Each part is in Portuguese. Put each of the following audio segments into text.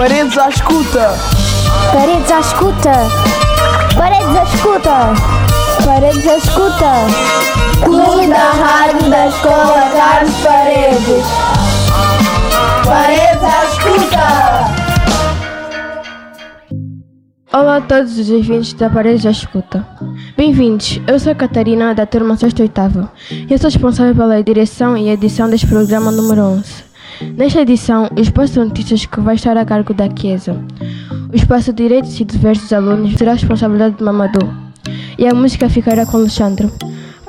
Paredes à escuta. Paredes à escuta. Paredes à escuta. Paredes à escuta. Clube da Rádio da Escola Carlos Paredes. Paredes à escuta. Olá a todos os ouvintes da Paredes à Escuta. Bem-vindos, eu sou a Catarina, da turma 6 oitava e eu sou responsável pela direção e edição deste programa número 11. Nesta edição, o espaço de notícias que vai estar a cargo da Chiesa. O espaço de direitos e deveres dos alunos será a responsabilidade de Mamadou. E a música ficará com Alexandre.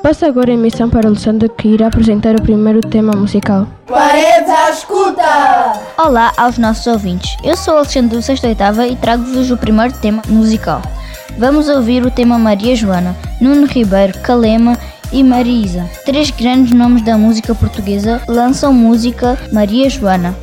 Passo agora a emissão para Alexandre que irá apresentar o primeiro tema musical. Paredes à escuta! Olá aos nossos ouvintes. Eu sou Alexandre do 6 oitava e trago-vos o primeiro tema musical. Vamos ouvir o tema Maria Joana, Nuno Ribeiro, Calema e Marisa. Três grandes nomes da música portuguesa lançam música Maria Joana.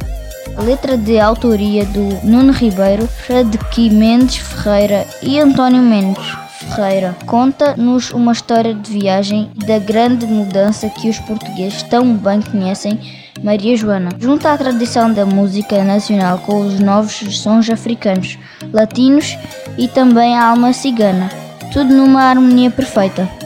A letra de autoria do Nuno Ribeiro, Fredqui Mendes Ferreira e António Mendes Ferreira conta-nos uma história de viagem e da grande mudança que os portugueses tão bem conhecem Maria Joana. Junta a tradição da música nacional com os novos sons africanos, latinos e também a alma cigana, tudo numa harmonia perfeita.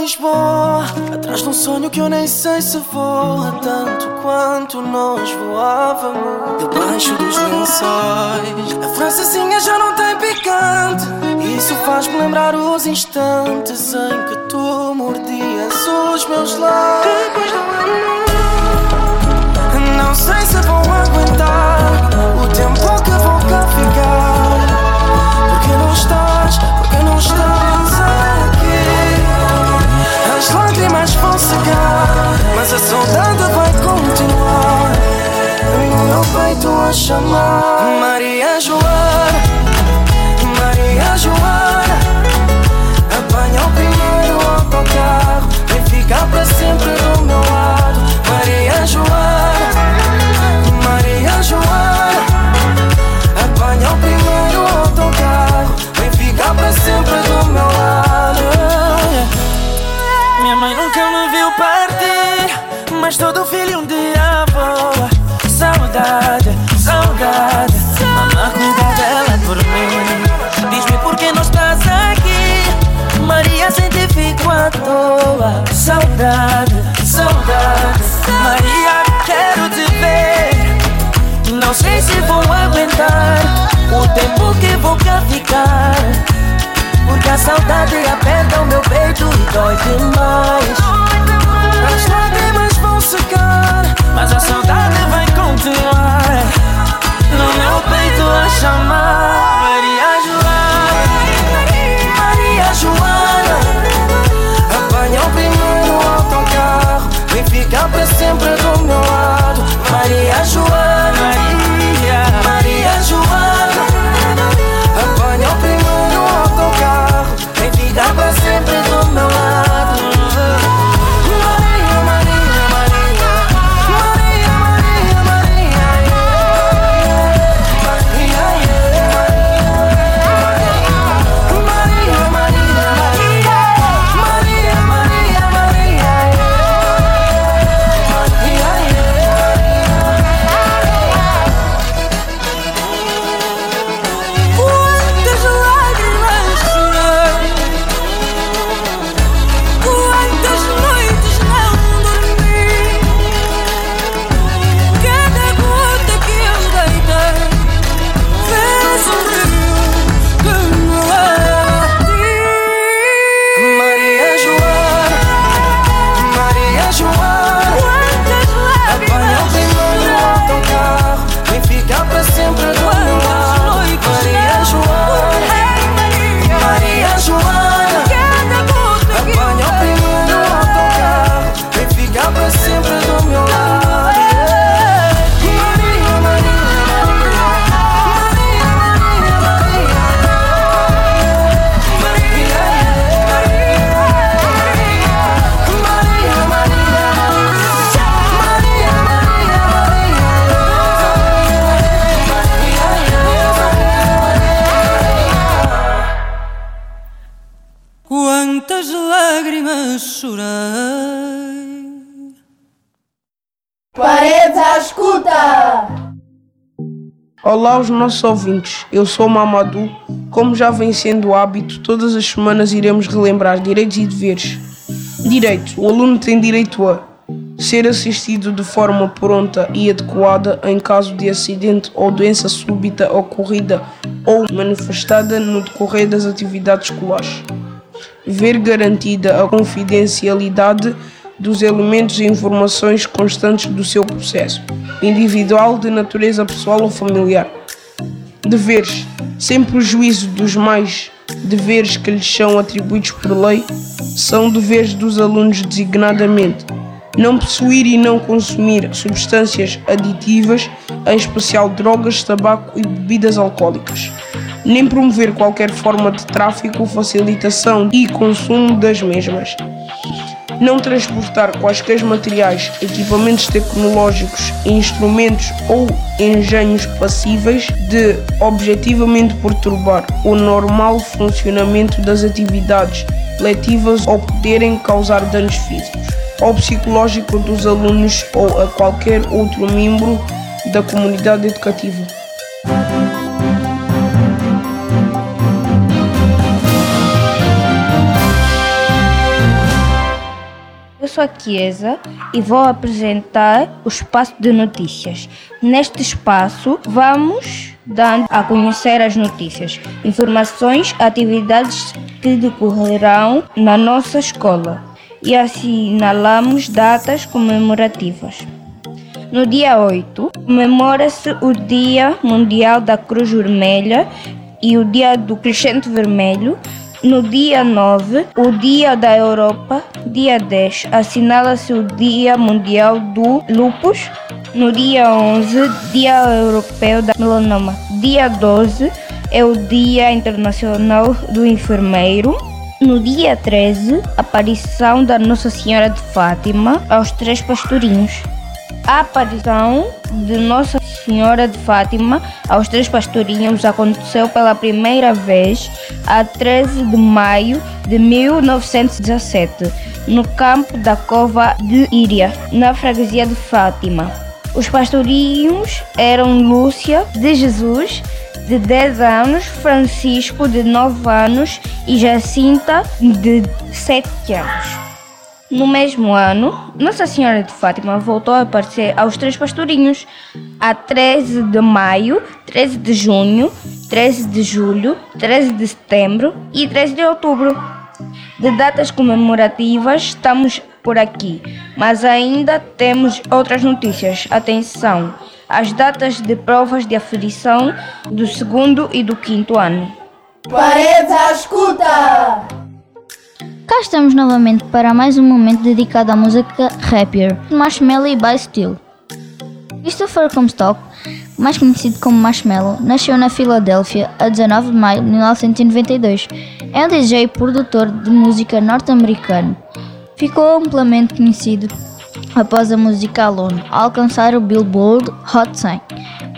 Lisboa Atrás de um sonho que eu nem sei se voa Tanto quanto nós voávamos Debaixo dos lençóis. A francesinha já não tem picante. Isso faz-me lembrar os instantes Em que tu mordias os meus lábios. Depois do amor Não sei se vou aguentar O tempo que vou cá ficar chamar Maria Joana, Maria Joana. Apanha o primeiro autocarro, vem ficar para sempre do meu lado. Maria Joana, Maria Joana. Apanha o primeiro autocarro, vem ficar para sempre do aguentar O tempo que vou cá ficar. Porque a saudade aperta o meu peito e dói demais escuta! Olá aos nossos ouvintes, eu sou o Mamadou. Como já vem sendo hábito, todas as semanas iremos relembrar direitos e deveres. Direito: o aluno tem direito a ser assistido de forma pronta e adequada em caso de acidente ou doença súbita ocorrida ou manifestada no decorrer das atividades escolares. Ver garantida a confidencialidade dos elementos e informações constantes do seu processo, individual, de natureza pessoal ou familiar. Deveres, sem prejuízo dos mais deveres que lhes são atribuídos por lei, são deveres dos alunos designadamente. Não possuir e não consumir substâncias aditivas, em especial drogas, tabaco e bebidas alcoólicas. Nem promover qualquer forma de tráfico, facilitação e consumo das mesmas não transportar quaisquer materiais, equipamentos tecnológicos, instrumentos ou engenhos passíveis de objetivamente perturbar o normal funcionamento das atividades letivas ou poderem causar danos físicos ou psicológicos dos alunos ou a qualquer outro membro da comunidade educativa. A Chiesa e vou apresentar o espaço de notícias. Neste espaço, vamos dando a conhecer as notícias, informações, atividades que decorrerão na nossa escola e assinalamos datas comemorativas. No dia 8, comemora-se o Dia Mundial da Cruz Vermelha e o Dia do Crescente Vermelho, no dia 9, o Dia da Europa. Dia 10, assinala-se o Dia Mundial do Lúpus. No dia 11, Dia Europeu da Melanoma. Dia 12 é o Dia Internacional do Enfermeiro. No dia 13, aparição da Nossa Senhora de Fátima aos três pastorinhos. A aparição de Nossa Senhora de Fátima aos três pastorinhos aconteceu pela primeira vez a 13 de maio de 1917, no campo da Cova de Íria, na freguesia de Fátima. Os pastorinhos eram Lúcia de Jesus, de 10 anos, Francisco, de 9 anos e Jacinta, de 7 anos. No mesmo ano, Nossa Senhora de Fátima voltou a aparecer aos três pastorinhos, a 13 de maio, 13 de junho, 13 de julho, 13 de setembro e 13 de outubro. De datas comemorativas estamos por aqui, mas ainda temos outras notícias. Atenção! As datas de provas de aferição do segundo e do quinto ano. Paredes à escuta! Cá estamos novamente para mais um momento dedicado à música Happier, de Marshmello e By Steel. Christopher Comstock, mais conhecido como Marshmello, nasceu na Filadélfia a 19 de maio de 1992. É um DJ e produtor de música norte-americano. Ficou amplamente conhecido após a música Alone alcançar o Billboard Hot 100.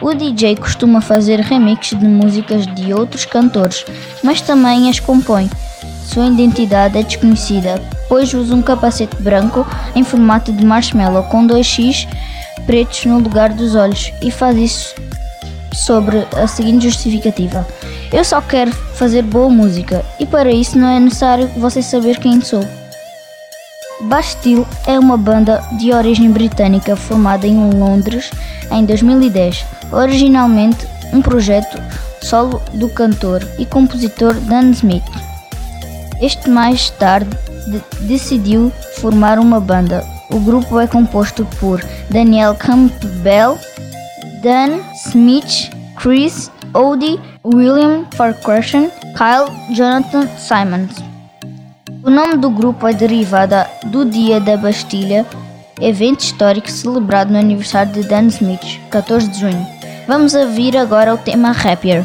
O DJ costuma fazer remixes de músicas de outros cantores, mas também as compõe. Sua identidade é desconhecida, pois usa um capacete branco em formato de marshmallow com dois X pretos no lugar dos olhos e faz isso sobre a seguinte justificativa: Eu só quero fazer boa música e para isso não é necessário você saber quem sou. Bastille é uma banda de origem britânica formada em Londres em 2010, originalmente um projeto solo do cantor e compositor Dan Smith. Este mais tarde de decidiu formar uma banda. O grupo é composto por Daniel Campbell, Dan Smith, Chris Odie, William Farquharson, Kyle Jonathan Simons. O nome do grupo é derivado do Dia da Bastilha, evento histórico celebrado no aniversário de Dan Smith, 14 de junho. Vamos ouvir agora o tema Happier.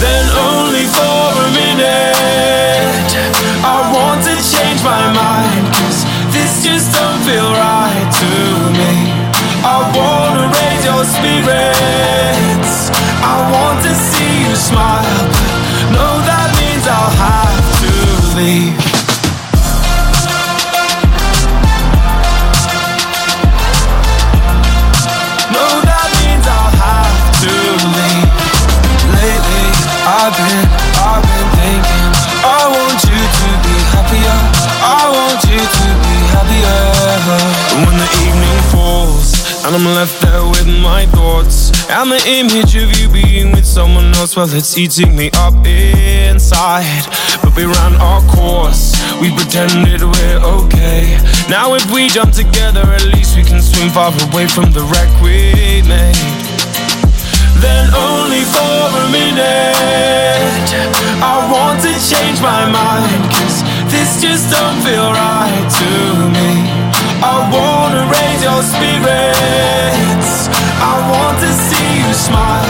Then only for a minute, I want to change my mind. Cause this just don't feel right to me. I wanna raise your spirits. I want to see you smile. And the image of you being with someone else, well, it's eating me up inside. But we ran our course. We pretended we're okay. Now if we jump together, at least we can swim far away from the wreck we made. Then only for a minute I want to change my mind Cause this just don't feel right to me I wanna raise your spirits I want to smile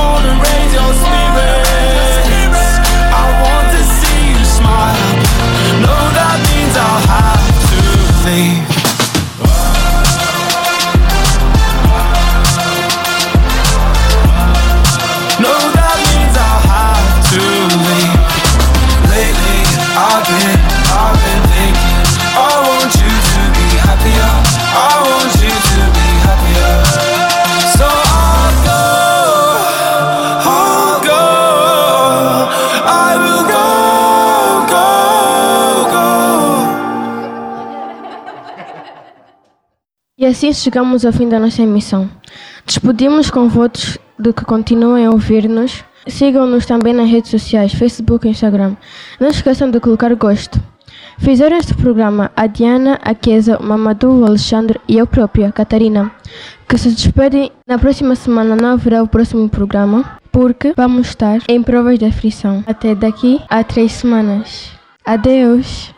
E assim chegamos ao fim da nossa emissão. Despedimos com votos de que continuem a ouvir-nos. Sigam-nos também nas redes sociais, Facebook e Instagram. Não esqueçam de colocar gosto. Fizeram este programa a Diana, a Kesa, o Mamadou, o Alexandre e eu própria, Catarina, que se despedem. Na próxima semana não haverá o próximo programa, porque vamos estar em provas de aflição. Até daqui a três semanas. Adeus!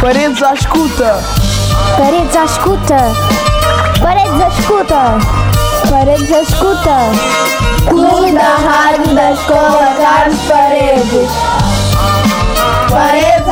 Paredes à escuta. Paredes à escuta. Paredes à escuta. Paredes à escuta. Clube da Rádio da Escola Carlos Paredes. Paredes